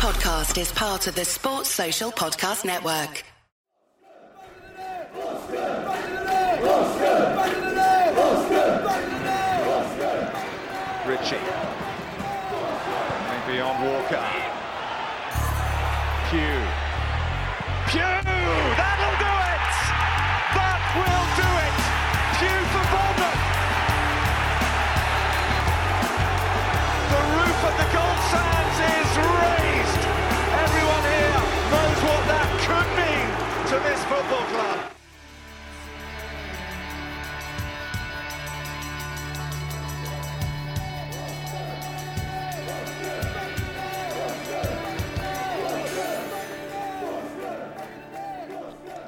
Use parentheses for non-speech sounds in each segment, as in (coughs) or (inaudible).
podcast is part of the Sports Social Podcast Network. Ritchie. Maybe on Walker. Pugh.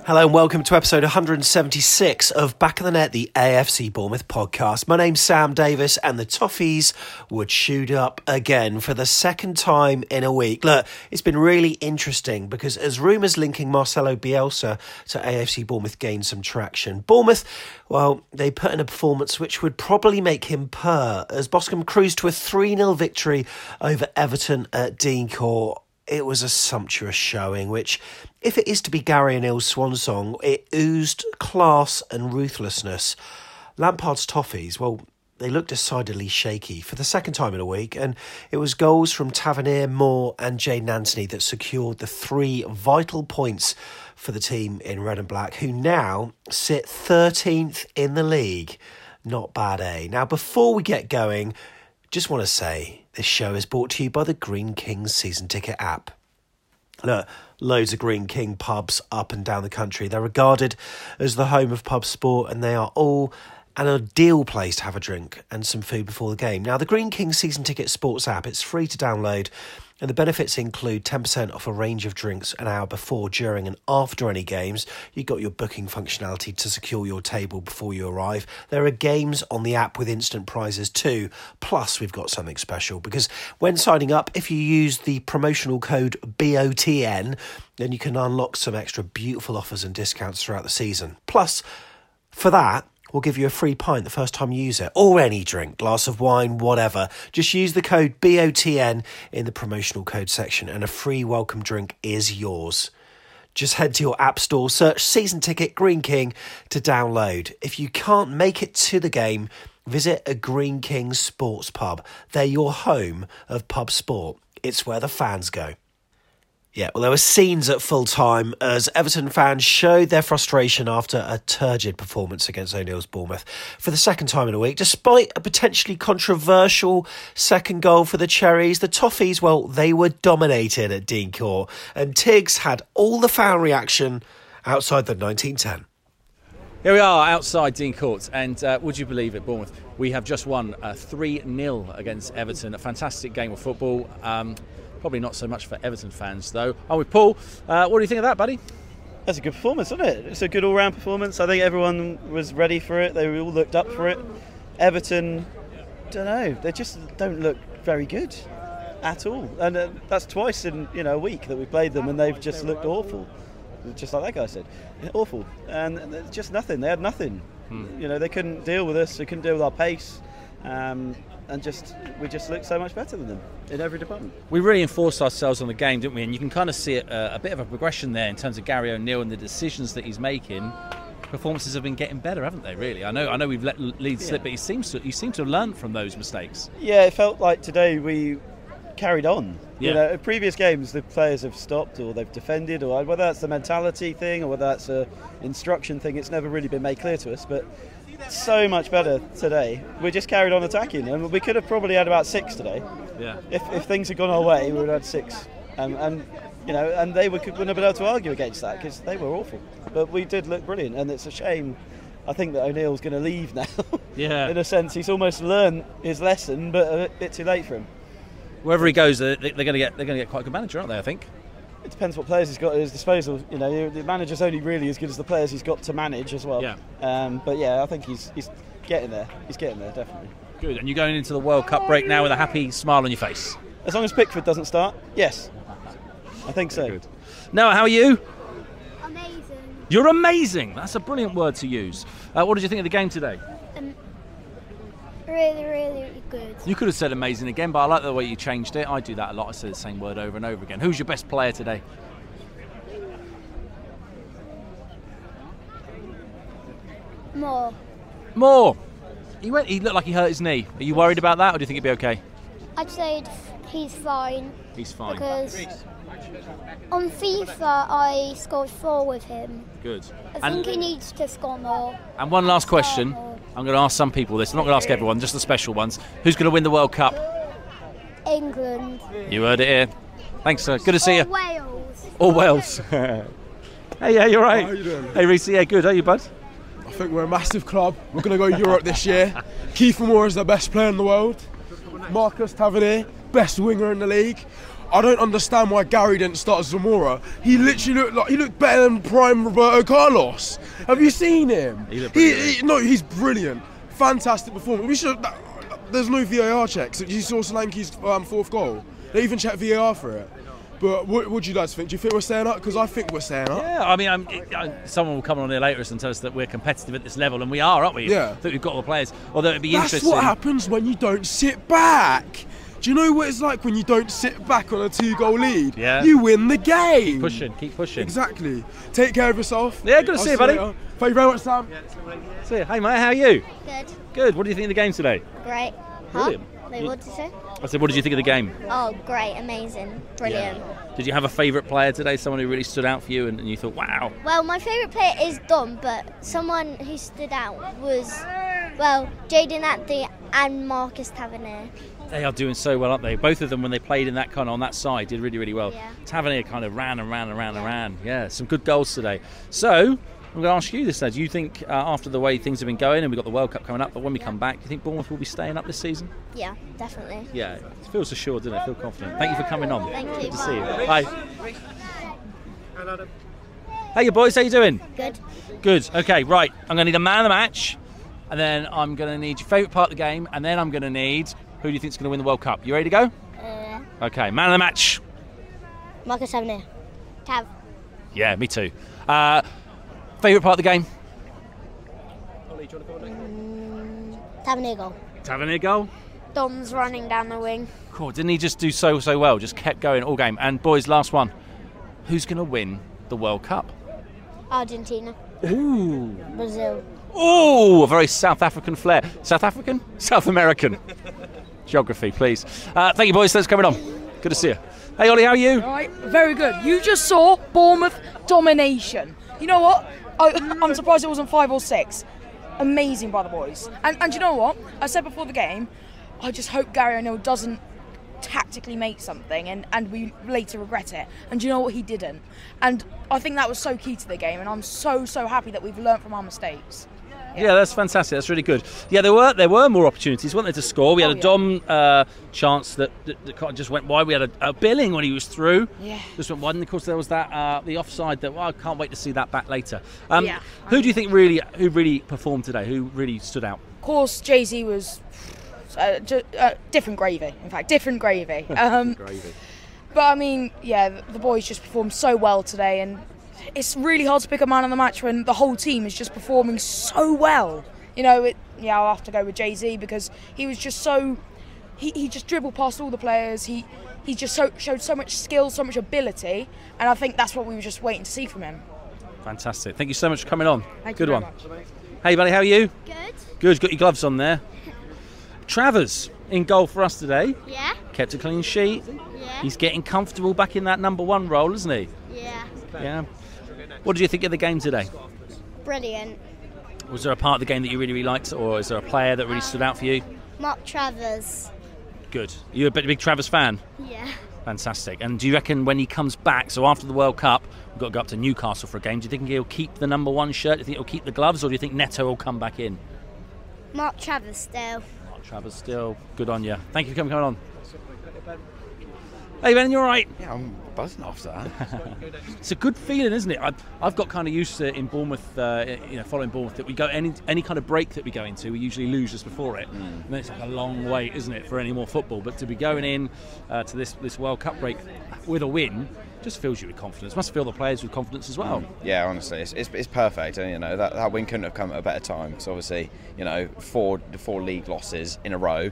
Hello and welcome to episode 176 of Back of the Net, the AFC Bournemouth podcast. My name's Sam Davis, and the Toffees would shoot up again for the second time in a week. Look, it's been really interesting because as rumours linking Marcelo Bielsa to AFC Bournemouth gained some traction, Bournemouth, well, they put in a performance which would probably make him purr as Boscombe cruised to a 3 0 victory over Everton at Dean Court it was a sumptuous showing, which, if it is to be Gary O'Neil's swan song, it oozed class and ruthlessness. Lampard's Toffees, well, they looked decidedly shaky for the second time in a week, and it was goals from Tavernier, Moore, and Jaidon Anthony that secured the three vital points for the team in red and black, who now sit 13th in the league. Not bad, eh? Now, before we get going, just want to say this show is brought to you by the Greene King season ticket app. Look, loads of Greene King pubs up and down the country. They're regarded as the home of pub sport, and they are all an ideal place to have a drink and some food before the game. Now, the Greene King season ticket sports app, it's free to download and the benefits include 10% off a range of drinks an hour before, during, and after any games. You've got your booking functionality to secure your table before you arrive. There are games on the app with instant prizes too. Plus, we've got something special because when signing up, if you use the promotional code BOTN, then you can unlock some extra beautiful offers and discounts throughout the season. Plus, for that, We'll give you a free pint the first time you use it, or any drink, glass of wine, whatever. Just use the code BOTN in the promotional code section, and a free welcome drink is yours. Just head to your app store, search Season Ticket Greene King to download. If you can't make it to the game, visit a Greene King sports pub. They're your home of pub sport. It's where the fans go. Yeah, well, there were scenes at full time as Everton fans showed their frustration after a turgid performance against O'Neil's Bournemouth for the second time in a week. Despite a potentially controversial second goal for the Cherries, the Toffees, well, they were dominated at Dean Court, and Tigz had all the fan reaction outside the 1910. Here we are outside Dean Court, and uh, would you believe it, Bournemouth? We have just won uh, 3 uh, 0 against Everton. A fantastic game of football. Um, Probably not so much for Everton fans, though. I'm with Paul. Uh, what do you think of that, buddy? That's a good performance, isn't it? It's a good all round performance. I think everyone was ready for it, they all looked up for it. Everton, don't know, they just don't look very good at all. And uh, that's twice in you know a week that we played them, and they've just looked awful. Just like that guy said, awful. And just nothing. They had nothing. Hmm. You know, they couldn't deal with us. They couldn't deal with our pace. Um, and just we just look so much better than them in every department. We really enforced ourselves on the game, didn't we? And you can kind of see it, uh, a bit of a progression there in terms of Gary O'Neil and the decisions that he's making. Performances have been getting better, haven't they? Really, I know. I know we've let leads yeah. slip, but he seems to he seems to have learned from those mistakes. Yeah, it felt like today we carried on. Yeah. You know, in previous games the players have stopped or they've defended, or whether that's the mentality thing or whether that's a instruction thing, it's never really been made clear to us. But so much better today. We just carried on attacking, and we could have probably had about six today. Yeah. If, if things had gone our way, we would have had six. Um, and you know, and they wouldn't have been able to argue against that because they were awful. But we did look brilliant, and it's a shame. I think that O'Neil's going to leave (laughs) now. Yeah. in a sense, he's almost learned his lesson, but a bit too late for him. Wherever he goes, they're going to get they're going to get quite a good manager, aren't they? I think it depends what players he's got at his disposal. You know, the manager's only really as good as the players he's got to manage as well. Yeah. Um, but yeah, I think he's he's getting there. He's getting there definitely. Good. And you're going into the World Cup break now with a happy smile on your face. As long as Pickford doesn't start, yes. I think so. Good. Noah, how are you? Amazing. You're amazing. That's a brilliant word to use. Uh, what did you think of the game today? Really, really good. You could have said amazing again, but I like the way you changed it. I do that a lot. I say the same word over and over again. Who's your best player today? Moore. Moore. He went. He looked like he hurt his knee. Are you worried about that, or do you think he'd be okay? I'd say he's fine He's fine. because on FIFA I scored four with him. Good. I And, think he needs to score more. and one last question. I'm going to ask some people this. I'm not going to ask everyone, just the special ones. Who's going to win the World Cup? England. You heard it here. Thanks, sir. Good to see or you. Wales. Or Wales. (laughs) hey, yeah, you're right. How you doing? Hey, Reese. Yeah, good. How you, bud? I think we're a massive club. We're going to go Europe this year. Kiefer Moore is the best player in the world. Marcus Tavernier, best winger in the league. I don't understand why Gary didn't start Zemura. He literally looked like he looked better than prime Roberto Carlos. Have you seen him? He He- he- no, he's brilliant. Fantastic performance. We should. There's no VAR checks. You saw Solanke's um, fourth goal. They even checked VAR for it. But what would you guys think? Do you think we're staying up? Because I think we're staying up. Yeah, I mean, I'm, I, someone will come on here later and tell us that we're competitive at this level, and we are, aren't we? Yeah. I think we've got all the players. Although it'd be That's interesting. what happens when you don't sit back. Do you know what it's like when you don't sit back on a two-goal lead? Yeah. You win the game. Pushing, keep pushing. Exactly. Take care of yourself. Yeah, good to I'll see you, buddy. later. Thank you very much, Sam. See you. Hey, mate, how are you? Good. Good. What do you think of the game today? Great. Brilliant. Huh? Wait, You- what did you say? I said, what did you think of the game? Oh, great, amazing, brilliant. Did you have a favourite player today? Someone who really stood out for you and, and you thought, wow. Well, my favourite player is Dom, but someone who stood out was, well, Jaidon Anthony and Marcus Tavernier. They are doing so well, aren't they? Both of them, when they played in that kind of on that side, did really, really well. Yeah. Tavernier kind of ran and ran and ran and ran. Yeah, some good goals today. So, I'm going to ask you this now. Do you think, uh, after the way things have been going, and we've got the World Cup coming up, but when we come back, do you think Bournemouth will be staying up this season? Yeah, definitely. Yeah, it feels assured, doesn't it? I feel confident. Thank you for coming on. Thank you. Good to see you. Bye. Hey, you boys, how you doing? Good. Good. Okay, right. I'm going to need a man of the match, and then I'm going to need your favourite part of the game, and then I'm going to need who do you think's going to win the World Cup? You ready to go? Uh, Okay, man of the match. Marcus Tavernier. Tav. Yeah, me too. Uh, favourite part of the game? Tavernier goal. Tavernier goal. Dom's running down the wing. Cool. Didn't he just do so so well? Just kept going all game. And boys, last one. Who's going to win the World Cup? Argentina. Ooh. Brazil. Oh, a very South African flair. South African? South American. (laughs) Geography, please. Uh, thank you, boys. Thanks for coming on. Good to see you. Hey, Ollie, how are you? Right, very good. You just saw Bournemouth domination. You know what? I, (laughs) I'm surprised it wasn't five or six. Amazing by the boys. And, and you know what? I said before the game, I just hope Gary O'Neil doesn't tactically make something and, and we later regret it. And you know what? He didn't. And I think that was so key to the game. And I'm so, so happy that we've learned from our mistakes. Yeah, that's fantastic. That's really good. Yeah, there were there were more opportunities, weren't there, to score? We had Oh, a yeah. Dom uh, chance that, that, that kind of just went wide. We had a, a Billing when he was through. Yeah. Just went wide. And of course, there was that uh, the offside. That well, I can't wait to see that back later. Um, Yeah. Who do you think really who really performed today? Who really stood out? Of course, Jay Z was uh, ju- uh, different gravy. In fact, different gravy. (laughs) Um, But I mean, yeah, the- the boys just performed so well today, and it's really hard to pick a man of the match when the whole team is just performing so well. You know, it, yeah, I'll have to go with Jay Z because he was just so. He, he just dribbled past all the players. He he just so, showed so much skill, so much ability, and I think that's what we were just waiting to see from him. Fantastic. Thank you so much for coming on. Thank good you one. much. Hey, buddy, how are you? Good. Good. Got your gloves on there. (laughs) Travers in goal for us today. Yeah. Kept a clean sheet. Yeah. He's getting comfortable back in that number one role, isn't he? Yeah. Yeah. What did you think of the game today? Brilliant. Was there a part of the game that you really, really liked, or is there a player that really stood out for you? Mark Travers. Good. You're a bit big Travers fan. Yeah. Fantastic. And do you reckon when he comes back, so after the World Cup, we've got to go up to Newcastle for a game. Do you think he'll keep the number one shirt? Do you think he'll keep the gloves, or do you think Neto will come back in? Mark Travers still. Mark Travers still good on you. Thank you for coming, coming on. Hey Ben, you all right? Yeah, I'm buzzing after that. (laughs) It's a good feeling, isn't it? I've, I've got kind of used to it in Bournemouth, uh, you know, following Bournemouth, that we go any any kind of break that we go into, we usually lose just before it. And then it's like a long wait, isn't it, for any more football? But to be going in uh, to this this World Cup break with a win just fills you with confidence. Must fill the players with confidence as well. Yeah, honestly, it's, it's, it's perfect. And, you know, that, that win couldn't have come at a better time. So obviously, you know, four four league losses in a row.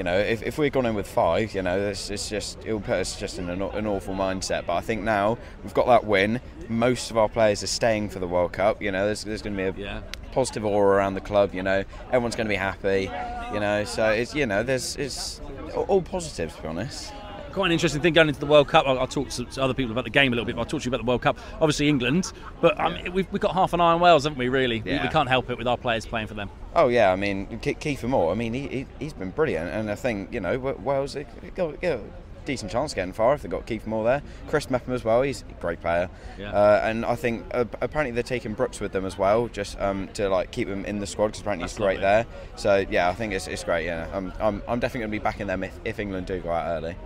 You know, if, if we'd gone in with five, you know, it's, it's just it'll put us just in an, an awful mindset. But I think now we've got that win. Most of our players are staying for the World Cup. You know, there's, there's going to be a Yeah. positive aura around the club. You know, everyone's going to be happy. You know, so it's you know, there's it's all positive to be honest. Quite an interesting thing going into the World Cup. I'll, I'll talk to, to other people about the game a little bit, but I'll talk to you about the World Cup. Obviously, England, but um, we've, we've got half an eye on Wales, haven't we, really? We, we can't help it with our players playing for them. Oh yeah, I mean Ke- Kiefer Moore. I mean he, he he's been brilliant, and I think you know Wales they got, got a decent chance getting far if they got Kiefer Moore there. Chris Mepham as well. He's a great player, Yeah. uh, and I think uh, apparently they're taking Brooks with them as well, just um, to like keep him in the squad because apparently That's he's great lovely. there. So yeah, I think it's, it's great. Yeah, I'm, I'm, I'm definitely going to be backing them if, if England do go out early.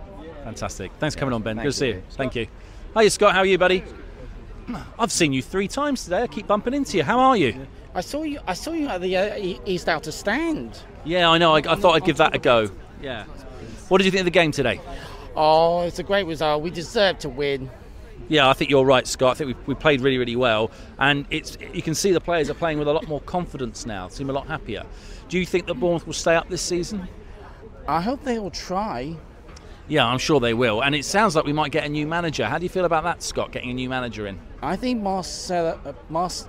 Fantastic. Thanks for coming on, Ben. Thank Good to see you. you. Thank you. Hiya, Scott. How are you, buddy? I've seen you three times today. I keep bumping into you. How are you? I saw you. I saw you at the uh, East Outer Stand. Yeah, I know. I, I thought I'd give that a go. Yeah. What did you think of the game today? Oh, it's a great result. We deserve to win. Yeah, I think you're right, Scott. I think we, we played really, really well, and it's you can see the players are playing with a lot more confidence now. Seem a lot happier. Do you think that Bournemouth will stay up this season? I hope they will try. Yeah, I'm sure they will. And it sounds like we might get a new manager. How do you feel about that, Scott? Getting a new manager in? I think Marcelo, uh, Mas,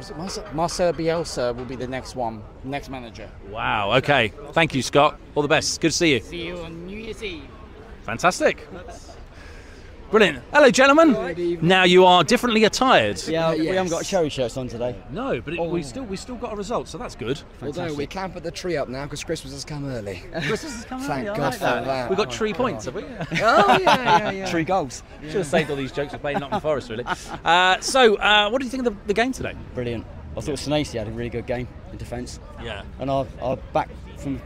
was it Marcelo, Marcelo Bielsa will be the next one, next manager. Wow. Okay. Thank you, Scott. All the best. Good to see you. See you on New Year's Eve. Fantastic. Brilliant. Hello, gentlemen. Now you are differently attired. Yeah, we haven't got cherry shirts on today. No, but it, we still we still got a result, so that's good. Although we can't put the tree up now because Christmas has come early. Christmas has come (laughs) Thank early, I God like for that. that. We got tree points, have we? Oh, (laughs) yeah, yeah, yeah. (laughs) Three goals. Should have saved all these jokes for playing Nottingham Forest, really. Uh, so, uh, what do you think of the, the game today? Brilliant. I thought Senesi had a really good game in defence. Yeah. And our, our back from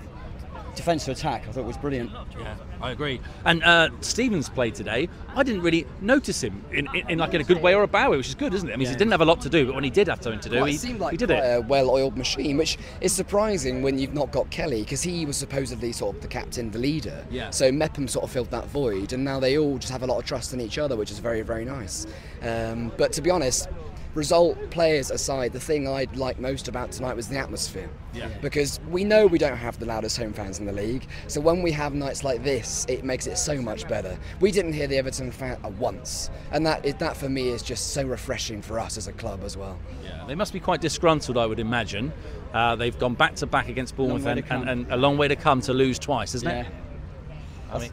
defence to attack, I thought was brilliant. Yeah, I agree. And uh, Stephens played today. I didn't really notice him in, in, in like in a good way or a bad way, which is good, isn't it? I mean, he didn't have a lot to do, but when he did have something to do, Well, he, seemed like he did it. a well-oiled machine, which is surprising when you've not got Kelly because he was supposedly sort of the captain, the leader. Yeah. So Mepham sort of filled that void, and now they all just have a lot of trust in each other, which is very, very nice. Um, but to be honest, result players aside, the thing I liked most about tonight was the atmosphere. Yeah. Because we know we don't have the loudest home fans in the league, so when we have nights like this, it makes it so much better. We didn't hear the Everton fan uh, once, and that is, that for me is just so refreshing for us as a club as well. Yeah, they must be quite disgruntled, I would imagine. Uh, they've gone back to back against Bournemouth and, and, and a long way to come to lose twice, isn't it? Yeah. I mean,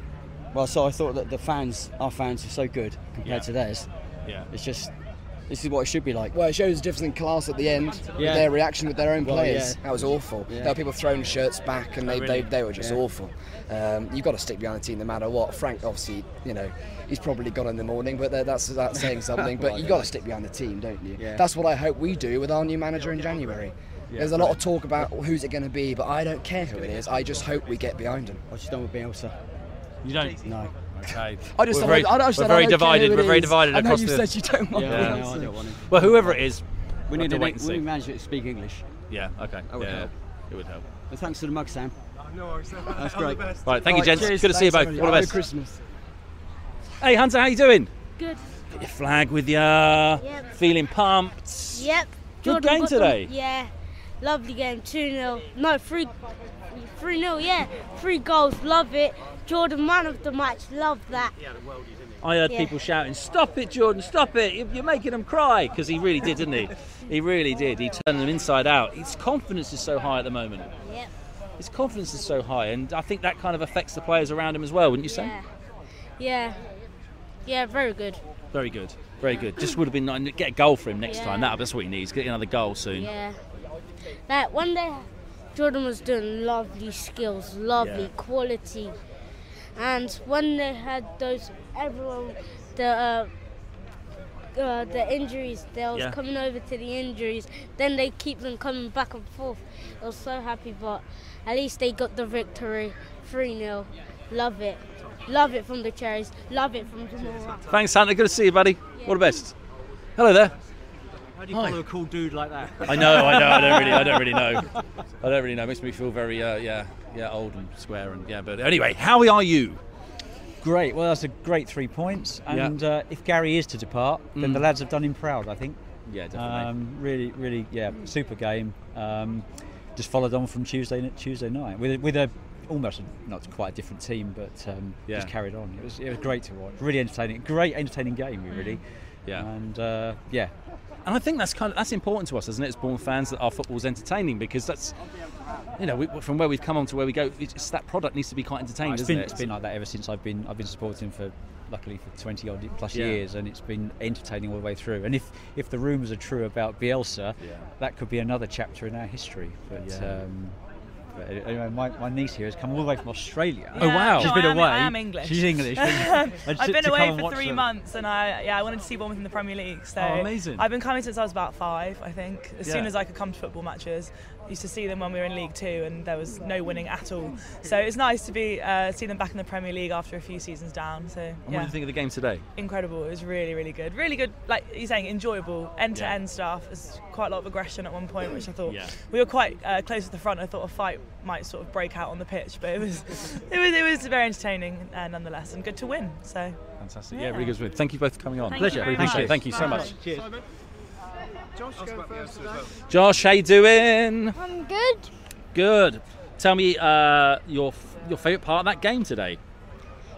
Well, so I thought that the fans, our fans, are so good compared Yeah. to theirs. yeah. It's just, this is what it should be like. Well, it shows the difference in class at the end with Yeah. their reaction with their own Well, players. yeah. That was awful. Yeah. There were people throwing shirts back, and Oh, they, really? they, they were just Yeah. awful. Um, you've got to stick behind the team no matter what. Frank, obviously, you know, he's probably gone in the morning, but that's that's saying (laughs) something. Well, but you've got to stick behind the team, don't you? Yeah. That's what I hope we do with our new manager in January. Yeah, There's a lot of talk about who's it going to be, but I don't care who it is. I just hope we get behind him. I just don't want Bielsa. You don't? No. Okay. I just we're said very, I, I just we're very don't divided. We're very is. divided I know across you the. said you don't want Yeah, Yeah. no, I don't want him. Well, whoever it is, We need to wait and see. we need a to speak English. Yeah. Okay. That would yeah, help. It would help. And thanks to the mug, Sam. No worries. That's (laughs) great. Right. Thank you, Right, gents. cheers. Good to see you Thanks, both. everybody. All the Merry best. Christmas. Hey, Hunter, how you doing? Good. Got your flag with you. Yep. Feeling pumped. Yep. Good game got the- today. yeah. Lovely game. 2 0. No, 3 3 0, yeah. Three goals. Love it. Jordan, man of the match. Love that. I heard Yeah. people shouting, "Stop it, Jordan! Stop it! You- You're making them cry!" Because he really did, didn't he? He really did. He turned them inside out. His confidence is so high at the moment. Yep. His confidence is so high, and I think that kind of affects the players around him as well, wouldn't you say? Yeah. Yeah. Yeah, very good. Very good, very good. Just would have been nice get a goal for him next Yeah. time. That, that's what he needs. Get another goal soon. Yeah. Like one day, Jordan was doing lovely skills, lovely Yeah. quality, and when they had those, everyone, the uh, uh, the injuries, they was Yeah. coming over to the injuries. Then they keep them coming back and forth. I was so happy, but at least they got the victory, three 0 Love it. Love it from the Cherries. Love it from Zemura. Thanks, Santa. Good to see you, buddy. All the best. Hello there. How do you follow a cool dude like that? I know, I know. I don't really, I don't really know. I don't really know. It makes me feel very, uh, yeah, yeah, old and square and yeah. But anyway, how are you? Great. Well, that's a great three points. Yeah. And uh, if Gary is to depart, then Mm. the lads have done him proud. I think. Yeah, definitely. Um, really, really, yeah, super game. Um, just followed on from Tuesday Tuesday night with a, with a almost a, not quite a different team, but um, Yeah. just carried on. It was it was great to watch. Really entertaining. Great entertaining game, really. Yeah. And uh, yeah, And I think that's kind of that's important to us, isn't it, as Bournemouth fans, that our football's entertaining because that's, you know, we, from where we've come on to where we go, it's that product needs to be quite entertaining, it's doesn't been it? it's been like that ever since I've been I've been supporting for luckily for 20 odd plus Yeah. years and it's been entertaining all the way through and if if the rumours are true about Bielsa Yeah. that could be another chapter in our history but Yeah. um, but anyway, my, my niece here has come all the way from Australia. Oh, wow. She's No, been I am- away. I am English. She's English. And (laughs) I've been away for three them. months, and I yeah I wanted to see Bournemouth in the Premier League. So Oh, amazing. I've been coming since I was about five, I think. As soon as I could come to football matches, I used to see them when we were in League Two, and there was no winning at all. So it's nice to be uh, see them back in the Premier League after a few seasons down. So And what yeah. do you think of the game today? Incredible! It was really, really good. Really good, like you're saying, enjoyable, end-to-end stuff. There's quite a lot of aggression at one point, which I thought Yeah. we were quite uh, close to the front. I thought a fight might sort of break out on the pitch, but it was, it was, it was very entertaining uh, nonetheless, and good to win. So Fantastic. Yeah, Yeah. really good. win. Thank you both for coming on. Thank you Pleasure. very Appreciate it. Thank you so much. Cheers. Josh, go first today. Josh, how you doing? I'm good. Good. Tell me uh, your your favourite part of that game today.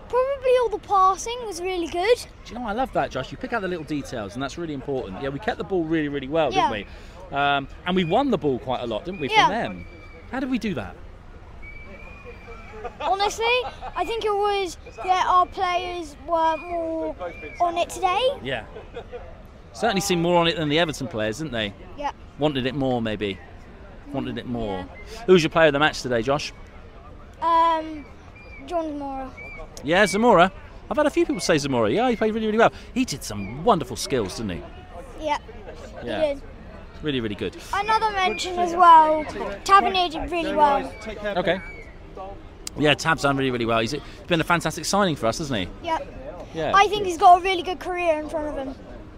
Probably all the passing was really good. Do you know I love that, Josh? You pick out the little details, and that's really important. Yeah, we kept the ball really, really well, Yeah. didn't we? Um, and we won the ball quite a lot, didn't we, Yeah. from them? How did we do that? Honestly, I think it was that our players were more on it today. Yeah. Certainly seemed more on it than the Everton players, didn't they? Yeah. Wanted it more, maybe. Wanted it more. Who's your player of the match today, Josh? Um, John Zemura. Yeah, Zemura. I've had a few people say Zemura. Yeah, he played really, really well. He did some wonderful skills, didn't he? Yeah. Yeah. He did. Really, really good. Another mention as well. Tavernier did really well. Okay. Yeah, Tab's done really, really well. He's been a fantastic signing for us, hasn't he? Yeah. Yeah. I think he's got a really good career in front of him.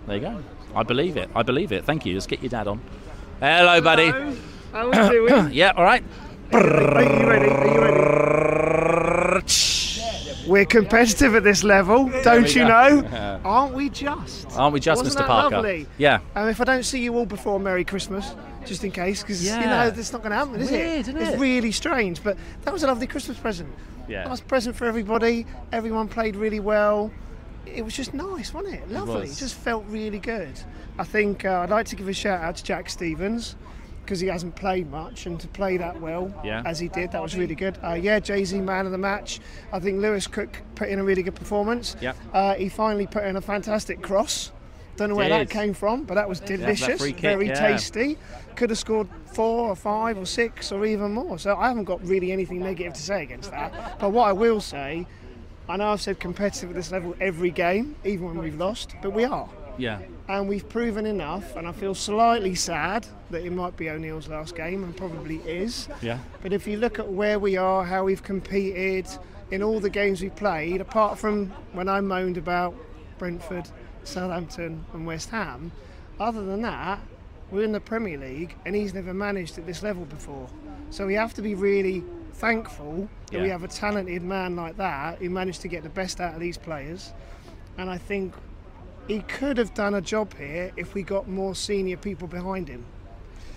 There you go. I believe it. I believe it. Thank you. Let's get your dad on. Hello, buddy. How are (coughs) yeah, all right. Are you ready? Are you ready? We're competitive at this level, don't you go. know? Aren't we just? Aren't we just, Wasn't Mr. Parker? Lovely? Yeah. Um, if I don't see you all before Merry Christmas, just in case, because you know that's not going to happen, is Weird, it? isn't It's it? really strange, but that was a lovely Christmas present. Yeah. Nice present for everybody. Everyone played really well. It was just nice, wasn't it? Lovely. was. It just felt really good. I think uh, I'd like to give a shout out to Jack Stephens because he hasn't played much, and to play that well Yeah. as he did, that was really good. Uh, yeah, Jay Z man of the match. I think Lewis Cook put in a really good performance. Yep. Uh, he finally put in a fantastic cross. Don't know where Did. that came from, but that was delicious, free kick, very yeah. tasty. Could have scored four or five or six or even more. So I haven't got really anything negative to say against that. But what I will say, I know I've said competitive at this level every game, even when we've lost, but we are. Yeah. And we've proven enough, and I feel slightly sad that it might be O'Neil's last game, and probably is. Yeah. But if you look at where we are, how we've competed in all the games we've played, apart from when I moaned about Brentford, Southampton, and West Ham, other than that, we're in the Premier League, and he's never managed at this level before. So we have to be really thankful that we have a talented man like that who managed to get the best out of these players. And I think he could have done a job here if we got more senior people behind him.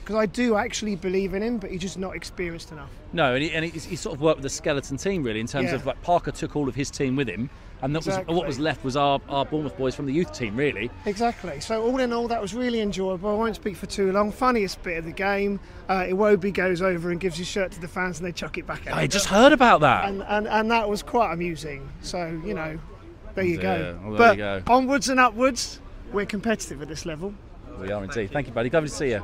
Because I do actually believe in him, but he's just not experienced enough. No, and he, and he, he sort of worked with a skeleton team really in terms Yeah. of like Parker took all of his team with him, and that Exactly. was what was left was our, our Bournemouth boys from the youth team really. Exactly. So all in all, that was really enjoyable. I won't speak for too long. Funniest bit of the game, uh, Iwobi goes over and gives his shirt to the fans, and they chuck it back at I him. just heard about that. and, and and that was quite amusing. So you know, there you Yeah, go. well, there but you go. onwards and upwards, we're competitive at this level. We are indeed. Thank you, buddy. Lovely to see you.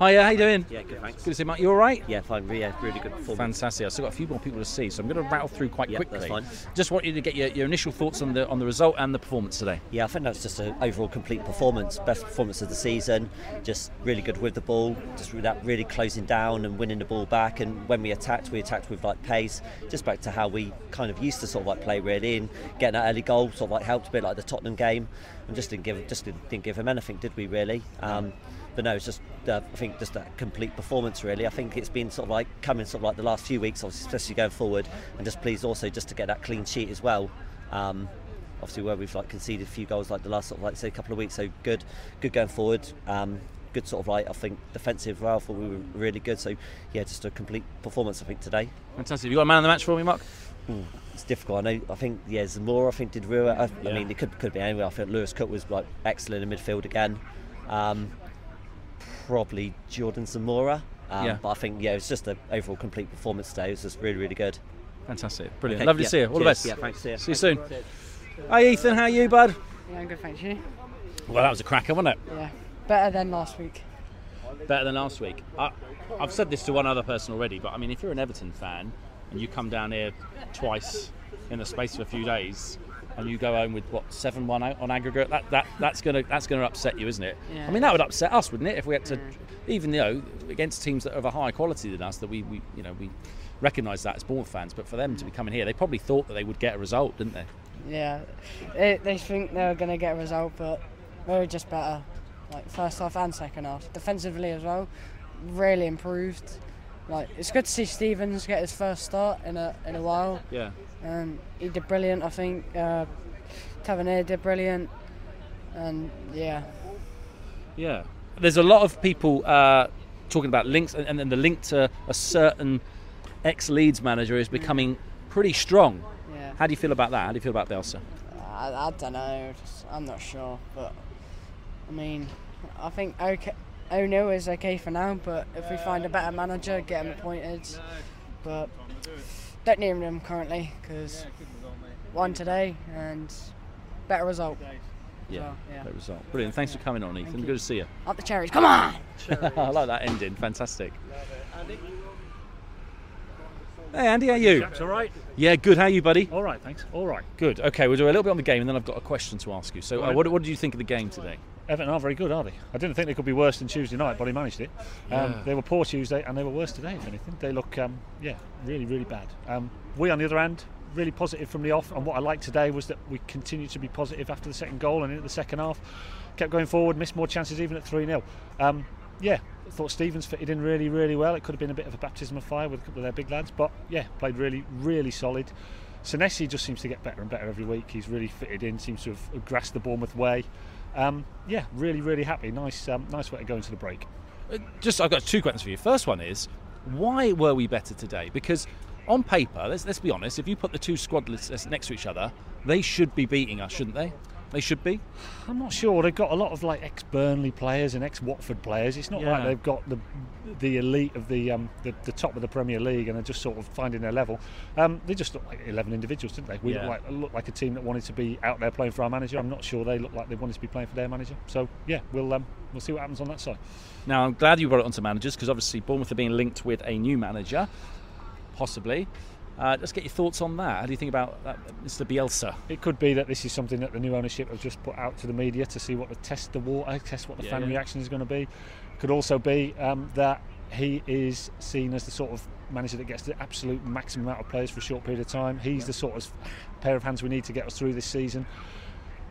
Hiya, how you doing? Yeah, good, thanks. Good to see you, Mark. You all right? Yeah, fine. Yeah, really good performance. Fantastic. I've still got a few more people to see, so I'm going to rattle through quite Yeah, quickly. that's fine. Just want you to get your, your initial thoughts on the on the result and the performance today. Yeah, I think that's just an overall complete performance. Best performance of the season. Just really good with the ball. Just that really closing down and winning the ball back. And when we attacked, we attacked with like pace. Just back to how we kind of used to sort of like play really. And getting that early goal sort of like helped a bit like the Tottenham game. And just didn't give just didn't, didn't give him anything, did we really? Um, but no, it's just uh, I think just a complete performance really. I think it's been sort of like coming sort of like the last few weeks, obviously, especially going forward, and just pleased also just to get that clean sheet as well. Um, obviously where we've like conceded a few goals like the last sort of like say a couple of weeks, so good, good going forward. Um, good sort of like I think defensive. Well, thought we were really good. So yeah, just a complete performance I think today. Fantastic. Have you got a man of the match for me, Mark? Mm, it's difficult. I know. I think yeah, Zemura. I think did real. I, I mean, it could could be anywhere. I think Lewis Cook was like excellent in midfield again. Um, probably Jordan Zemura. Um, Yeah. But I think yeah, it was just an overall complete performance today. It was just really really good. Fantastic. Brilliant. Okay, Lovely yeah, to see you. All the cheers. best. Yeah, thanks. See you. See you soon. Hi, Ethan. How are you, bud? Yeah, I'm good, thank you. Well, that was a cracker, wasn't it? Yeah, better than last week. Better than last week. I, I've said this to one other person already, but I mean, if you're an Everton fan and you come down here twice in the space of a few days, and you go home with what seven one out on aggregate, that, that that's gonna that's gonna upset you, isn't it? Yeah. I mean, that would upset us, wouldn't it, if we had to, even you know, against teams that are of a higher quality than us, that we, we you know we recognise that as Bournemouth fans, but for them to be coming here, they probably thought that they would get a result, didn't they? Yeah, they, they think they were going to get a result, but we were just better, like first half and second half. Defensively as well, really improved. Like it's good to see Stephens get his first start in a in a while. Yeah. Um, he did brilliant, I think. Uh, Tavernier did brilliant, and yeah. Yeah. There's a lot of people uh, talking about links, and, and then the link to a certain ex Leeds manager is becoming pretty strong. Yeah. How do you feel about that? How do you feel about Bielsa? I, I don't know. Just, I'm not sure, but I mean, I think okay, O'Neil is okay for now. But if we find a better manager, get him appointed. But don't need them currently because one today and better result. Yeah, So, yeah. great result. Brilliant. Thanks for coming on, Ethan. Good to see you. Up the cherries, come on! (laughs) I like that ending. Fantastic. Hey, Andy, how are you? Chaps, all right? Yeah, good. How are you, buddy? All right, thanks. All right. Good. Okay, we'll do a little bit on the game, and then I've got a question to ask you. So, uh, what, what did you think of the game today? Everton aren't very good, are they? I didn't think they could be worse than Tuesday night, but they managed it. Um, Yeah. They were poor Tuesday, and they were worse today, if anything. They look, um, yeah, really, really bad. Um, we, on the other hand, really positive from the off. And what I liked today was that we continued to be positive after the second goal and into the second half. Kept going forward, missed more chances even at 3 0. Um, yeah, I thought Stephens fitted in really, really well. It could have been a bit of a baptism of fire with a couple of their big lads, but yeah, played really, really solid. Senesi just seems to get better and better every week. He's really fitted in, seems to have grasped the Bournemouth way. Um, yeah, really, really happy. Nice, um, nice way to go into the break. Uh, Just, I've got two questions for you. First one is, why were we better today? Because on paper, let's, let's be honest, if you put the two squad lists next to each other, they should be beating us, shouldn't they? They should be. I'm not sure. They've got a lot of like ex Burnley players and ex Watford players. It's not like they've got the the elite of the, um, the the top of the Premier League and they're just sort of finding their level. Um, they just look like 11 individuals, didn't they? We Yeah. look like look like a team that wanted to be out there playing for our manager. I'm not sure they look like they wanted to be playing for their manager. So yeah, we'll um, we'll see what happens on that side. Now, I'm glad you brought it onto managers because obviously Bournemouth are being linked with a new manager, possibly. Uh, let's get your thoughts on that. How do you think about that, Mr. Bielsa? It could be that this is something that the new ownership have just put out to the media to see what the test the water, test what the Yeah, fan yeah. reaction is going to be. Could also be um, that he is seen as the sort of manager that gets the absolute maximum amount of players for a short period of time. He's the sort of pair of hands we need to get us through this season.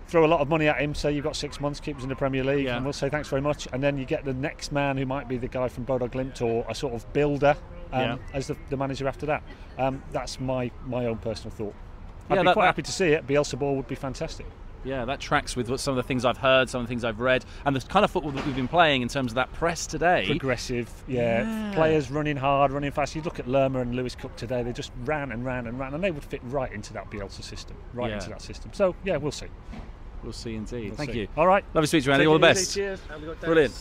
Throw a lot of money at him, say you've got six months, keep us in the Premier League, Yeah. and we'll say thanks very much. And then you get the next man who might be the guy from Bodo Glimt or a sort of builder um, Yeah. as the, the manager after that. Um, that's my, my own personal thought. I'd Yeah, be that- quite that- happy to see it. Bielsa ball would be fantastic. Yeah, that tracks with what some of the things I've heard, some of the things I've read, and the kind of football that we've been playing in terms of that press today. Progressive, yeah. Yeah. Players running hard, running fast. You look at Lerma and Lewis Cook today; they just ran and ran and ran, and they would fit right into that Bielsa system, right Yeah. into that system. So yeah, we'll see. We'll see indeed. We'll Thank see. you. All right. Lovely to speak to you, Andy. All the best. Cheers. And we've Brilliant.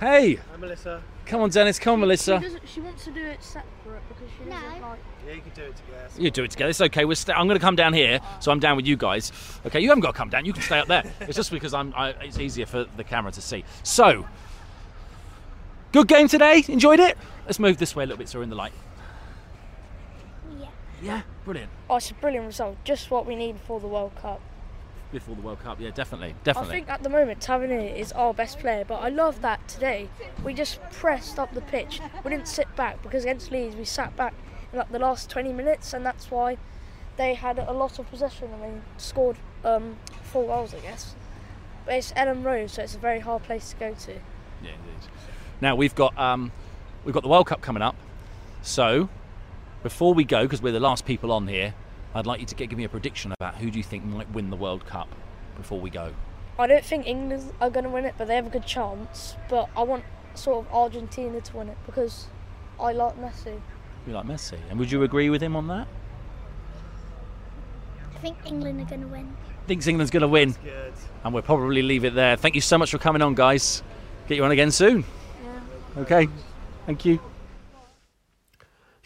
Dennis. Hey, Hi, Melissa. come on, Dennis. Come on, Melissa. She, doesn't, she wants to do it separate because she doesn't like. Yeah, you can do it together. You do it together. It's okay. We're st- I'm going to come down here, so I'm down with you guys. Okay, you haven't got to come down. You can stay up there. (laughs) It's just because I'm. I, it's easier for the camera to see. So, Good game today. Enjoyed it. Let's move this way a little bit so we're in the light. Yeah. Yeah, brilliant. Oh, it's a brilliant result. Just what we need for the World Cup. Before the World Cup, yeah, definitely, definitely. I think at the moment Tavernier is our best player, but I love that today we just pressed up the pitch. We didn't sit back because against Leeds we sat back in like the last 20 minutes, and that's why they had a lot of possession and they scored um, four goals, I guess. But it's Elland Road, so it's a very hard place to go to. Yeah, indeed. Now we've got um, we've got the World Cup coming up. So before we go, because we're the last people on here, I'd like you to get, give me a prediction about who do you think might win the World Cup before we go. I don't think England are going to win it, but they have a good chance. But I want sort of Argentina to win it because I like Messi. You like Messi, and would you agree with him on that? I think England are going to win. Thinks England's going to win, and we'll probably leave it there. Thank you so much for coming on, guys. Get you on again soon. Okay, thank you.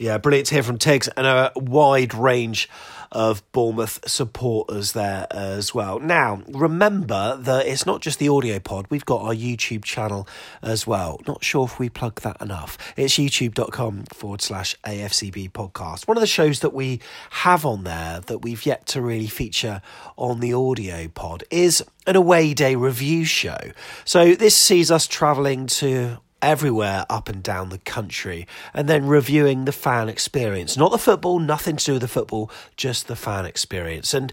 Yeah, brilliant to hear from Tigz and a wide range of Bournemouth supporters there as well. Now, remember that it's not just the audio pod, we've got our YouTube channel as well. Not sure if we plug that enough. It's youtube.com forward slash AFCB podcast. One of the shows that we have on there that we've yet to really feature on the audio pod is an away day review show. So this sees us travelling to everywhere up and down the country and then reviewing the fan experience. Not the football, nothing to do with the football, just the fan experience. And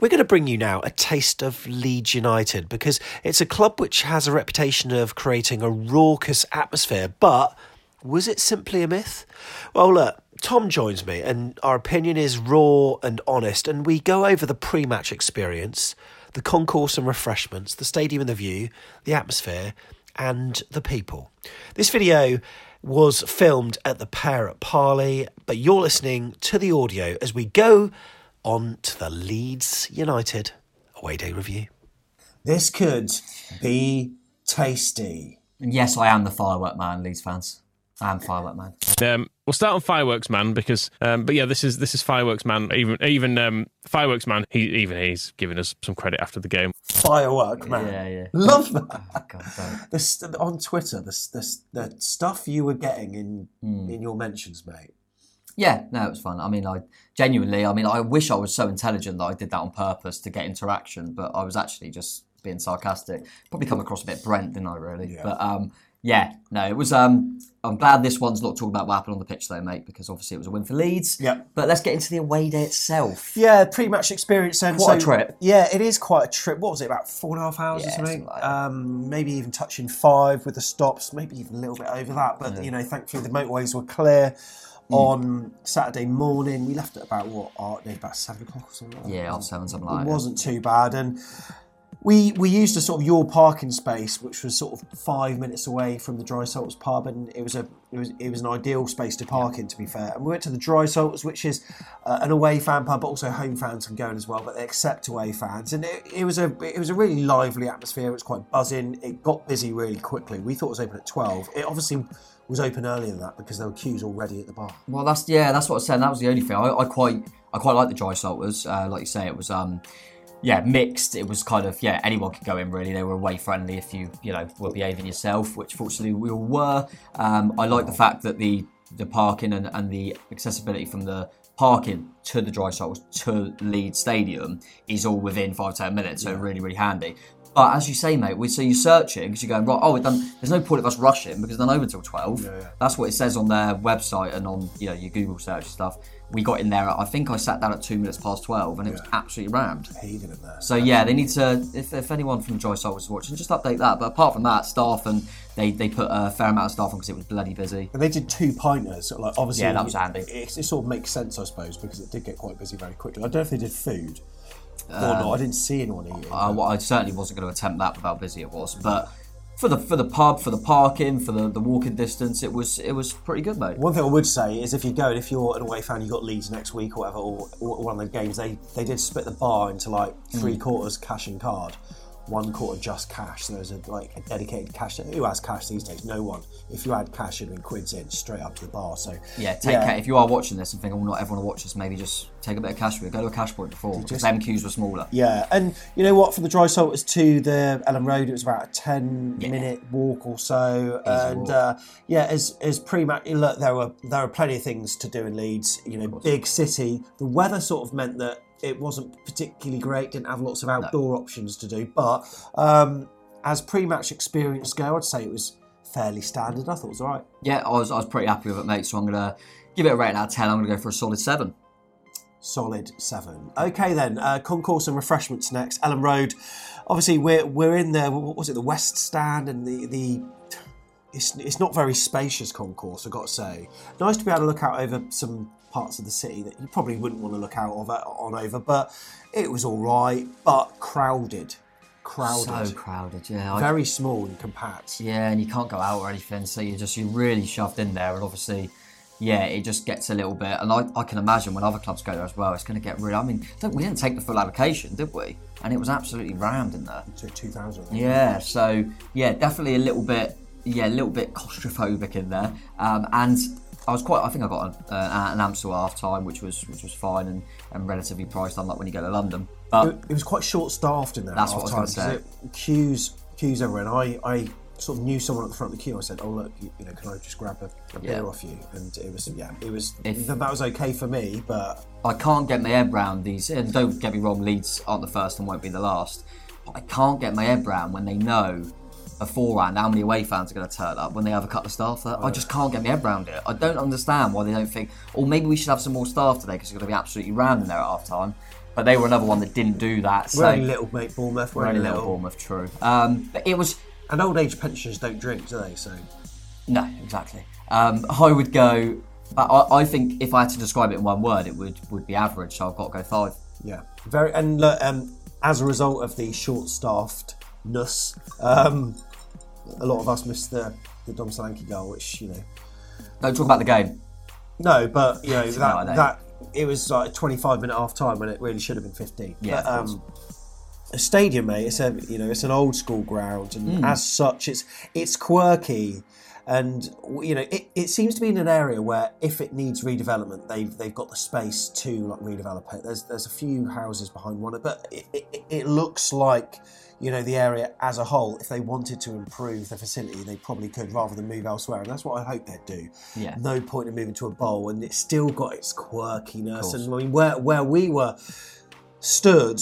we're going to bring you now a taste of Leeds United because it's a club which has a reputation of creating a raucous atmosphere, but was it simply a myth? Well, look, Tom joins me, and our opinion is raw and honest, and we go over the pre match experience, the concourse and refreshments, the stadium and the view, the atmosphere, and the people. This video was filmed at the Pear at Parley, but you're listening to the audio as we go on to the Leeds United away day review. This could be tasty. And yes, I am the firework man, Leeds fans. I am firework man. Um, we'll start on fireworks man because, um, but yeah, this is this is fireworks man. Even even um, fireworks man. He even he's giving us some credit after the game. Firework man. Yeah, yeah. Love that. Oh, God, don't. The st- on Twitter, the, s- the, stuff you were getting in Hmm. in your mentions, mate. Yeah, no, it was fun. I mean, I genuinely, I mean, I wish I was so intelligent that I did that on purpose to get interaction, but I was actually just being sarcastic. Probably come across a bit Brent, didn't I? Really, but um, yeah, no, it was. Um, I'm glad this one's not talking about what happened on the pitch, though, mate, because obviously it was a win for Leeds. Yeah. But let's get into the away day itself. Yeah, pre-match experience. Then, What a trip. Yeah, it is quite a trip. What was it? About four and a half hours Yeah, or something. something like um, maybe even touching five with the stops. Maybe even a little bit over that. But you know, thankfully the motorways were clear. Mm. On Saturday morning, we left at about what? uh, about seven o'clock or something. Like. Yeah, half seven, something like that. It wasn't too bad, and we we used a sort of your parking space, which was sort of five minutes away from the Dry Salts pub, and it was a it was it was an ideal space to park in. To be fair, and we went to the Dry Salts, which is uh, an away fan pub, but also home fans can go in as well, but they accept away fans, and it, it was a it was a really lively atmosphere. It was quite buzzing. It got busy really quickly. We thought it was open at twelve. It obviously was open earlier than that because there were queues already at the bar. Well, that's yeah, that's what I saying. That was the only thing. I, I quite, I quite like the Drysalters. Uh, like you say, it was um, yeah, mixed. It was kind of yeah, anyone could go in really. They were away friendly if you you know were behaving yourself, which fortunately we all were. Um, I like the fact that the the parking and, and the accessibility from the parking to the Drysalters to Leeds Stadium is all within five ten minutes, so really really handy. But as you say, mate, we so you're searching because you're going right. Oh, done. There's no point of us rushing because they're not open until twelve. That's what it says on their website and on you know your Google search stuff. We got in there. At, I think I sat down at two minutes past twelve, and it was absolutely rammed. Heaving in there. So yeah, they need to. If, if anyone from Joy Soul was watching, just update that. But apart from that, staff and they they put a fair amount of staff on because it was bloody busy. And they did two pointers. So like obviously, Yeah, that was handy. It, it sort of makes sense, I suppose, because it did get quite busy very quickly. I don't know if they did food or Um, not. I didn't see anyone eating. I, well, I certainly wasn't going to attempt that with how busy it was, but for the for the pub, for the parking, for the, the walking distance, it was it was pretty good, mate. One thing I would say is if you go and if you're an away fan, you got Leeds next week or whatever, or, or one of the games, they they did split the bar into like three Mm. quarters cash and card. One quarter just cash. So there's a like a dedicated cash. Who has cash these days? No one. If you had cash, it'd been quids in straight up to the bar. So Yeah, take care. If you are watching this and think, well, not everyone will watch this, maybe just take a bit of cash with it. Go to a cash point before because just- queues were smaller. Yeah, and you know what? From the Drysalters to the Elland Road, it was about a ten minute walk or so. and. Uh, yeah, as as pre match, look, there were there were plenty of things to do in Leeds. You know, big city. The weather sort of meant that it wasn't particularly great. Didn't have lots of outdoor options to do, but um, as pre match experience go, I'd say it was fairly standard. I thought it was all right. Yeah, I was, I was pretty happy with it, mate. So I'm gonna give it a rating out of ten. I'm gonna go for a solid seven. Solid seven. Okay then, uh, concourse and refreshments next. Elland Road. Obviously, we're we're in the what was it the West Stand and the the. It's, it's not very spacious concourse, I've got to say. Nice to be able to look out over some parts of the city that you probably wouldn't want to look out of on over, but it was all right, but crowded, crowded, So crowded, yeah. I- very small and compact. Yeah, and you can't go out or anything, so you're just you're really shoved in there, and obviously, yeah, it just gets a little bit. And I, I can imagine when other clubs go there as well, it's going to get really. I mean, we didn't take the full allocation, did we? And it was absolutely rammed in there. So two thousand. Yeah, so yeah, definitely a little bit, yeah, a little bit claustrophobic in there. Um, and I was quite. I think I got an, uh, an Amstel half time, which was which was fine and, and relatively priced, unlike when you go to London. But it, it was quite short staffed in there. That's at what I was gonna 'cause it- Queues, queues everywhere. And I, I sort of knew someone at the front of the queue. I said, "Oh look, you, you know, can I just grab a, a beer Yeah. off you?" And it was, yeah, it was. If- that was okay for me, but I can't get my head round these. And don't get me wrong, Leeds aren't the first and won't be the last. But I can't get my head round when they know beforehand how many away fans are going to turn up when they have a couple of staff there. I just can't get my head around it. I don't understand why they don't think, or maybe we should have some more staff today because it's going to be absolutely in there at half time. But they were another one that didn't do that. we're so only little, mate. Bournemouth. we're only little Bournemouth, true. Um, but it was. And old age pensioners don't drink, do they? So No, exactly. Um, I would go. but I, I think if I had to describe it in one word, it would would be average. So I've got to go five. yeah, very. And look, um, as a result of the short-staffedness, um, a lot of us missed the the Dom Solanke goal, which you know. Don't talk about the game. No, but you know that that. it was like a 25 minute half time when it really should have been 15. Yeah, But, um, a stadium, mate. It's a you know it's an old school ground, and Mm. as such, it's it's quirky, and you know it, it seems to be in an area where if it needs redevelopment, they've they've got the space to like redevelop it. There's there's a few houses behind one, but it, it, it looks like. You know the area as a whole. If they wanted to improve the facility, they probably could, rather than move elsewhere. And that's what I hope they'd do Yeah. no point in moving to a bowl, and it's still got its quirkiness. And I mean, where where we were stood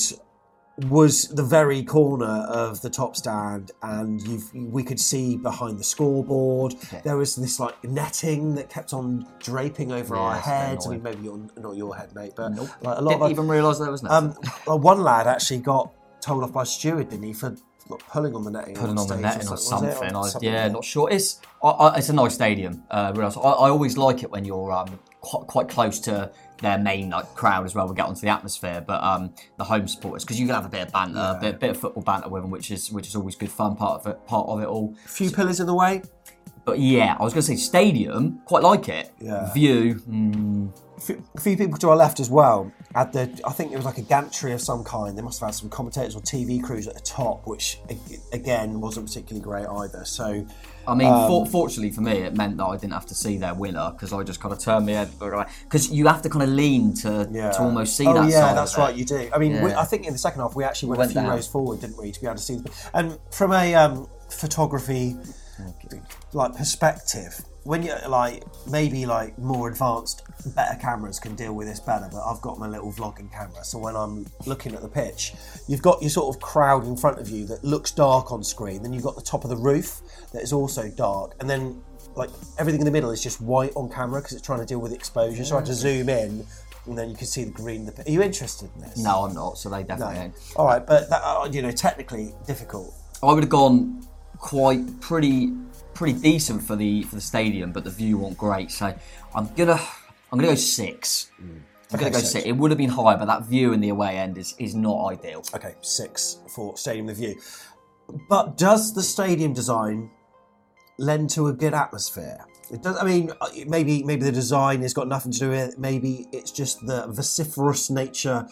was the very corner of the top stand, and you've, we could see behind the scoreboard. There was this like netting that kept on draping over Yeah, our heads. I mean, maybe your, not your head, mate, but Nope. like a lot Didn't of even realise there was netting. Um, one lad actually got told off by a steward, didn't he, for like, pulling on the netting? putting on the stage netting or something, was it? something. I, something yeah, like not sure. It's I, I, it's a nice stadium. Uh, I, I always like it when you're um, quite, quite close to their main like crowd as well. We get onto the atmosphere, but um, the home supporters because you can have a bit of banter, a bit, bit of football banter with them, which is which is always good fun. Part of it, part of it all. A few pillars in the way. But yeah, I was going to say stadium. Quite like it. Yeah. View. Mm, a few people to our left as well had the I think it was like a gantry of some kind. They must have had some commentators or TV crews at the top, which again wasn't particularly great either. So, I mean, um, for, fortunately for me, it meant that I didn't have to see their winner because I just kind of turned my head because you have to kind of lean to to almost see oh, that. yeah, that's right. You do. I mean, we, I think in the second half we actually We went, a few down. rows forward, didn't we, to be able to see the and from a um, photography like perspective. When you're like maybe like more advanced, better cameras can deal with this better. But I've got my little vlogging camera, so when I'm looking at the pitch, you've got your sort of crowd in front of you that looks dark on screen. Then you've got the top of the roof that is also dark, and then like everything in the middle is just white on camera because it's trying to deal with exposure. So I had to zoom in, and then you can see the green. The, pitch. are you interested in this? No, I'm not. So they definitely No. ain't. All right, but that, uh, you know, technically difficult. I would have gone quite pretty pretty decent for the for the stadium, but the view wasn't great. So I'm gonna I'm gonna go six. I'm Okay, gonna go six. six. It would have been higher, but that view in the away end is, is not ideal. Okay, six for Stadium the View. But does the stadium design lend to a good atmosphere? It does. I mean, uh, maybe maybe the design has got nothing to do with it. Maybe it's just the vociferous nature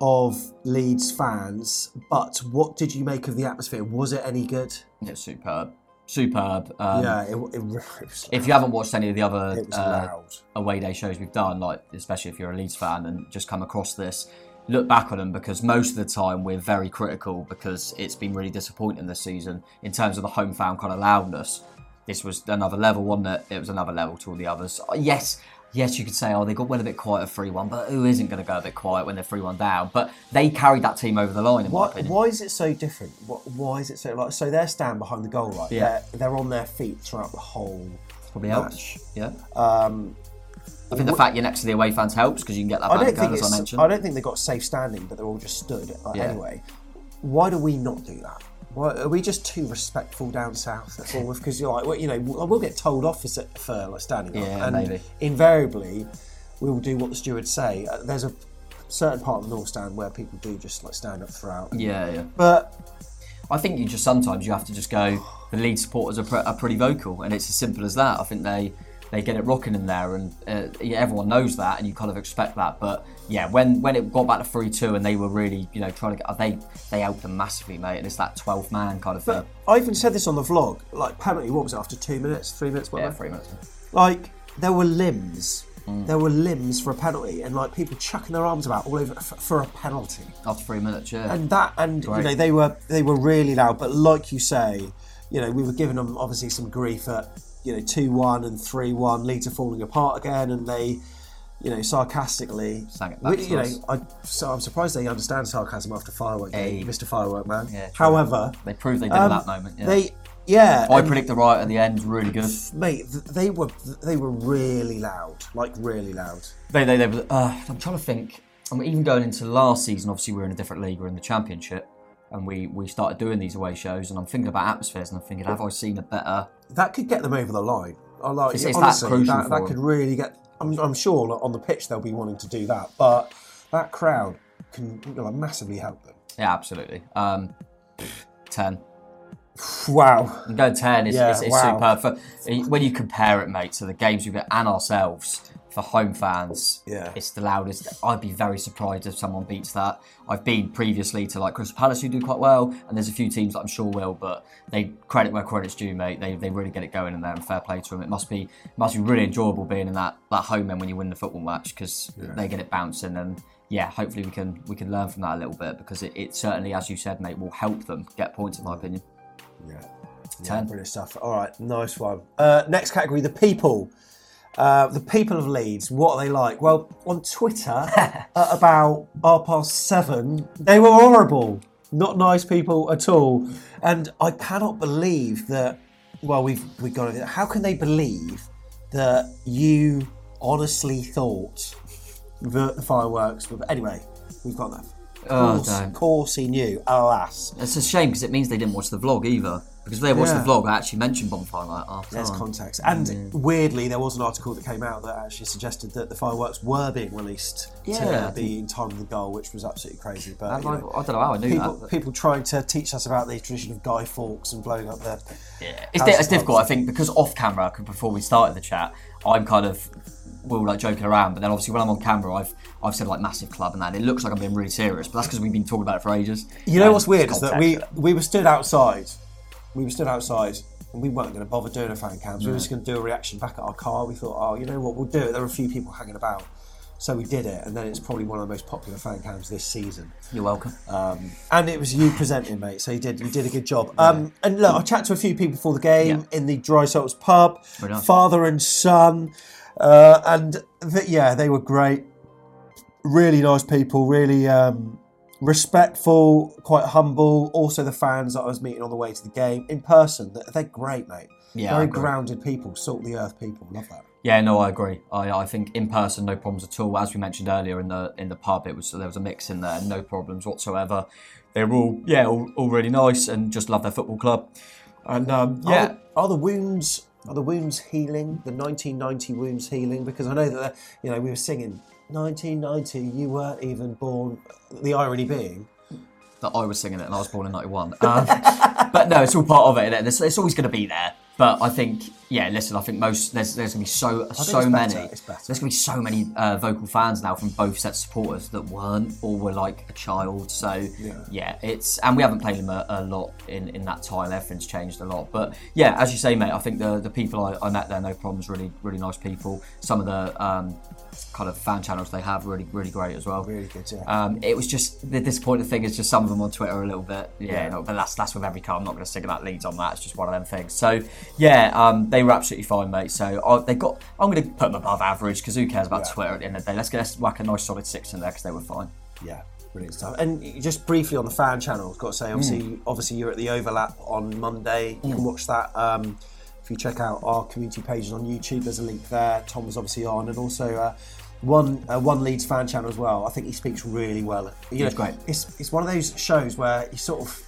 of Leeds fans, but what did you make of the atmosphere? Was it any good? It's superb. Superb. Um, yeah, it, it, (laughs) it if you haven't watched any of the other uh, away day shows we've done, like especially if you're a Leeds fan and just come across this, look back on them because most of the time we're very critical because it's been really disappointing this season in terms of the home fan kind of loudness. This was another level, wasn't it? It was another level to all the others. Uh, Yes, yes, you could say, oh, they got went a bit quiet at 3 1, but who isn't going to go a bit quiet when they're 3 1 down? But they carried that team over the line, in my Why, opinion. why is it so different? Wh- Why is it so like? So they're stand behind the goal, right? Yeah. They're, they're on their feet throughout the whole Probably match. helps. Yeah. Um, I think the fact you're next to the away fans helps because you can get that back don't goal, think as I mentioned. I don't think they got safe standing, but they're all just stood. Like, Yeah. Anyway, why do we not do that? Why, are we just too respectful down south? That's all. (laughs) Because you're like, well, you know, we'll, we'll get told off for, like standing up, Yeah, and maybe. invariably, we will do what the stewards say. Uh, there's a certain part of the north stand where people do just like stand up throughout. Yeah, yeah. But I think you just sometimes you have to just go. The Leeds supporters are, pre- are pretty vocal, and it's as simple as that. I think they they get it rocking in there, and uh, yeah, everyone knows that, and you kind of expect that. But yeah, when when it got back to three two, and they were really you know trying to get they they helped them massively, mate. And it's that twelve man kind of thing. I even said this on the vlog. Like penalty, what was it after two minutes, three minutes, whatever? Yeah, three minutes. Like there were limbs. Mm. There were limbs for a penalty, and like people chucking their arms about all over f- for a penalty. After three minutes, yeah. And that, and Great. you know, they were they were really loud. But like you say, you know, we were giving them obviously some grief at you know two one and three one. Leeds are falling apart again, and they. You know, sarcastically, Sang it back we- you know. I, so I'm surprised they understand sarcasm after firework. Mr. Firework Man. Yeah. However, They proved they did um, at that moment. Yeah. They, yeah, I predict the right at the end. Really good. mate. They were they were really loud, like really loud. They, they, they were, uh, I'm trying to think. I'm even going into last season, obviously we are in a different league, we're in the Championship, and we, we started doing these away shows. And I'm thinking about atmospheres, and I'm thinking, have I seen a better? That could get them over the line. I like It's- it's that honestly, crucial that, for that could really get. I'm, I'm sure on the pitch they'll be wanting to do that, but that crowd can you know, massively help them. Yeah, absolutely. Um, ten. Wow. Go ten. It's, Yeah, it's, it's wow. superb. For, when you compare it, mate, to the games we've got and ourselves for home fans, Yeah. it's the loudest. I'd be very surprised if someone beats that. I've been previously to like Crystal Palace who do quite well, and there's a few teams that I'm sure will, but they credit where credit's due, mate. They, they really get it going in there, and fair play to them. It must be must be really enjoyable being in that, that home end when you win the football match because they get it bouncing and. Yeah, hopefully we can we can learn from that a little bit because it, it certainly, as you said, mate, will help them get points in my opinion. Yeah. Yeah, Ten. brilliant stuff. All right, nice one. Uh, next category: the people. Uh, the people of Leeds. What are they like? Well, on Twitter, (laughs) at about half past seven, they were horrible. Not nice people at all. And I cannot believe that. Well, we've we've got. it. How can they believe that you honestly thought that the fireworks were? Anyway, we've got that. Of Oh, course, don't. of course he knew. Alas. It's a shame because it means they didn't watch the vlog either. Because they watched Yeah. the vlog, I actually mentioned bonfire Night half There's context. And weirdly, there was an article that came out that actually suggested that the fireworks were being released Yeah. to be in time of the goal, which was absolutely crazy. But Have you I- know, I don't know how I knew people, that, but- People trying to teach us about the tradition of Guy Fawkes and blowing up the. Yeah. It's, di- it's difficult, I think, because off camera, before we started the chat, I'm kind of we were like joking around, but then obviously when I'm on camera, I've I've said like massive club and that. It looks like I'm being really serious, but that's because we've been talking about it for ages. You know what's weird is that we we were stood outside. We were stood outside. And we weren't going to bother doing a fan cams. We were just going to do a reaction back at our car. We thought, oh, you know what, we'll do it. There were a few people hanging about. So we did it. And then it's probably one of the most popular fan cams this season. You're welcome. Um, and it was you presenting, mate. So you did you did a good job. Um, and look, I chatted to a few people before the game in the Drysalters pub, father and son, uh, and th- yeah, they were great. Really nice people. Really um, respectful, quite humble. Also, the fans that I was meeting on the way to the game in person, they're, they're great, mate. Yeah, very grounded people, salt of the earth people. Love that. Yeah, no, I agree. I, I think in person, no problems at all. As we mentioned earlier in the in the pub, it was there was a mix in there, no problems whatsoever. They were all yeah, all, all really nice and just love their football club. And um, Are yeah, the, are the wounds are the wounds healing? The 1990 wounds healing? Because I know that you know we were singing 1990. You weren't even born. The irony being that I was singing it and I was born in '91. Um, (laughs) but no, it's all part of it. It's, it's always going to be there. But I think, yeah, listen, I think most there's there's gonna be so so many. better, it's better. There's gonna be so many uh, vocal fans now from both sets of supporters that weren't or were like a child. So Yeah. it's and we haven't played them a, a lot in, in that time. Everything's changed a lot. But yeah, as you say, mate, I think the the people I, I met there, no problems, really really nice people. Some of the um, kind of fan channels they have really really great as well. Really good, yeah. Um, it was just the disappointing thing is just some of them on Twitter a little bit yeah, Yeah. no, but that's that's with every car. I'm not going to stick about Leeds on that. It's just one of them things. So yeah, um, they were absolutely fine, mate. So I, they got. I'm going to put them above average because who cares about Yeah. Twitter at the end of the day? Let's get let's whack a nice solid six in there because they were fine. Yeah, brilliant stuff. And just briefly on the fan channel, I've got to say, obviously, Mm. obviously you're at the overlap on Monday. You can watch that. Um, if you check out our community pages on YouTube, there's a link there. Tom was obviously on, and also uh, one uh, one Leeds fan channel as well. I think he speaks really well. You know, great. It's it's one of those shows where you sort of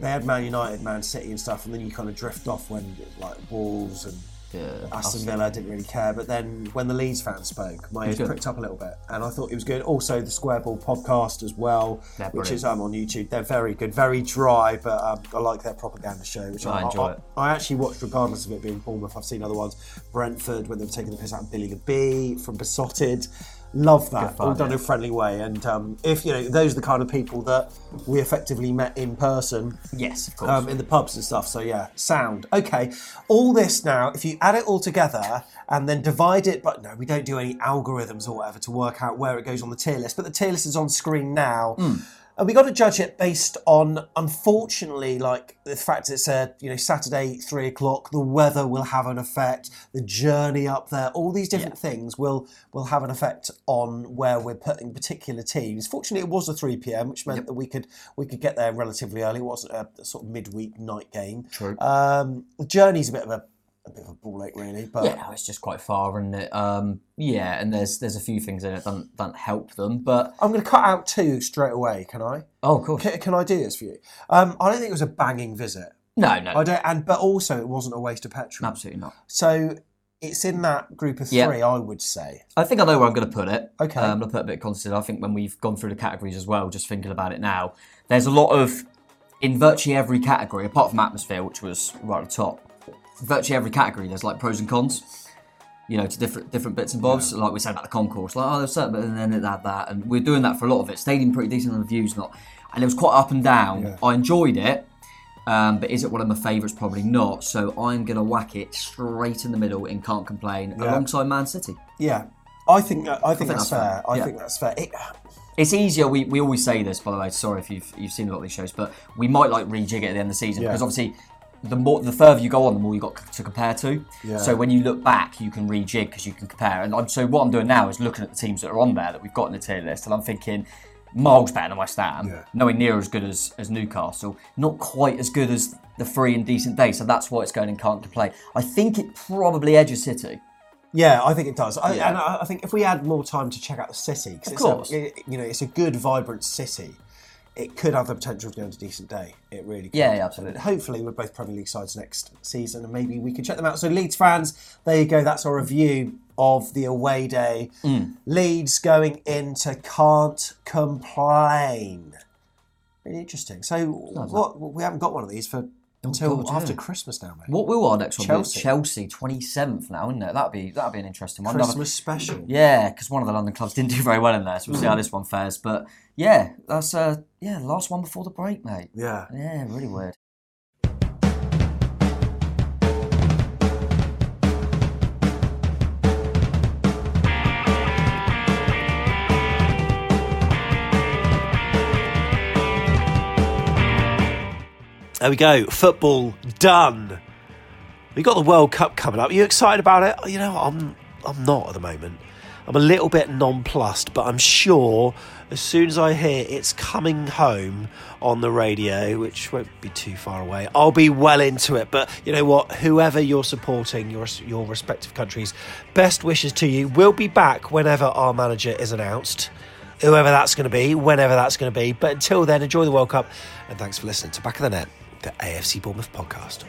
they had Man United, Man City, and stuff, and then you kind of drift off when like Wolves and Aston Aston- Villa didn't really care. But then when the Leeds fans spoke, my ears pricked up a little bit, and I thought it was good. Also, the Square Ball podcast as well, They're which brilliant. is um, on YouTube. They're very good, very dry, but um, I like their propaganda show, which I enjoy I. I actually watched regardless of it being Bournemouth. I've seen other ones, Brentford when they've taken the piss out of Billy the Bee from Besotted. Love that, fun, all done yeah. in a friendly way. And um, if you know, those are the kind of people that we effectively met in person. Yes, of course. Um, in the pubs and stuff. So yeah, sound. Okay, all this now. If you add it all together and then divide it, but no, we don't do any algorithms or whatever to work out where it goes on the tier list. But the tier list is on screen now. Hmm. And we got to judge it based on, unfortunately, like the fact it's a you know Saturday three o'clock. The weather will have an effect. The journey up there, all these different things will will have an effect on where we're putting particular teams. Fortunately, it was a three pm, which meant that we could we could get there relatively early. It wasn't a, a sort of midweek night game. True. Um, the journey's a bit of a a bit of a ball ache, really. But yeah, it's just quite far, and it? Um, yeah, and there's there's a few things in it that don't, help them, but I'm going to cut out two straight away. Can I? Oh, of course. Can, can I do this for you? Um, I don't think it was a banging visit. No, no. I don't. And but also, it wasn't a waste of petrol. Absolutely not. So it's in that group of three, I would say. I think I know where I'm going to put it. Okay. Um, I'll put a bit of. I think when we've gone through the categories as well, just thinking about it now, there's a lot of, in virtually every category, apart from atmosphere, which was right at the top, virtually every category, there's like pros and cons. You know, to different different bits and bobs. Like we said about the concourse, like oh, there's certain, and then it had that, and we're doing that for a lot of it. Stadium pretty decent on the views, not, and it was quite up and down. I enjoyed it, um, but is it one of my favourites? Probably not. So I'm gonna whack it straight in the middle and can't complain Yeah. alongside Man City. Yeah, I think I think, that's, that's fair. fair. I Yeah. think that's fair. It, It's easier. We, we always say this, by the way. Sorry if you've you've seen a lot of these shows, but we might like rejig it at the end of the season Yeah. because obviously, the more the further you go on, the more you got to compare to. Yeah. So when you look back, you can rejig because you can compare. And I'm, so what I'm doing now is looking at the teams that are on there that we've got in the tier list, and I'm thinking. Miles better than West Ham, nowhere near as good as, as Newcastle, not quite as good as the free and decent day, so that's why it's going in can't complain. I think it probably edges City. Yeah, I think it does. I, Yeah. And I I think if we had more time to check out the city, because you know it's a good, vibrant city. It could have the potential to go into a decent day. It really could. Yeah, yeah, absolutely. And hopefully, we're both Premier League sides next season, and maybe we can check them out. So, Leeds fans, there you go. That's our review of the away day. Mm. Leeds going into can't complain. Really interesting. So, what we haven't got one of these for until God, after yeah. Christmas now, mate. What will our next one Chelsea. be? Chelsea, twenty seventh now, isn't it? That'd be that'd be an interesting one. Another- Christmas special. Yeah, because one of the London clubs didn't do very well in there, so we'll see how Mm. this one fares. But yeah, that's uh yeah, the last one before the break, mate. Yeah. Yeah, really weird. There we go. Football done. We got the World Cup coming up. Are you excited about it? You know, I'm I'm not at the moment. I'm a little bit nonplussed, but I'm sure as soon as I hear it's coming home on the radio, which won't be too far away, I'll be well into it. But you know what? Whoever you're supporting, your your respective countries, best wishes to you. We'll be back whenever our manager is announced whoever that's going to be, whenever that's going to be. But until then, enjoy the World Cup, and thanks for listening to Back of the Net, the AFC Bournemouth podcast.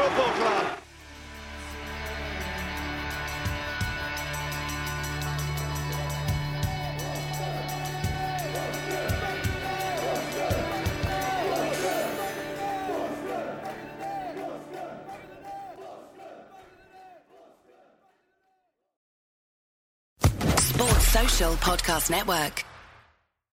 Football club. Sports Social Podcast Network.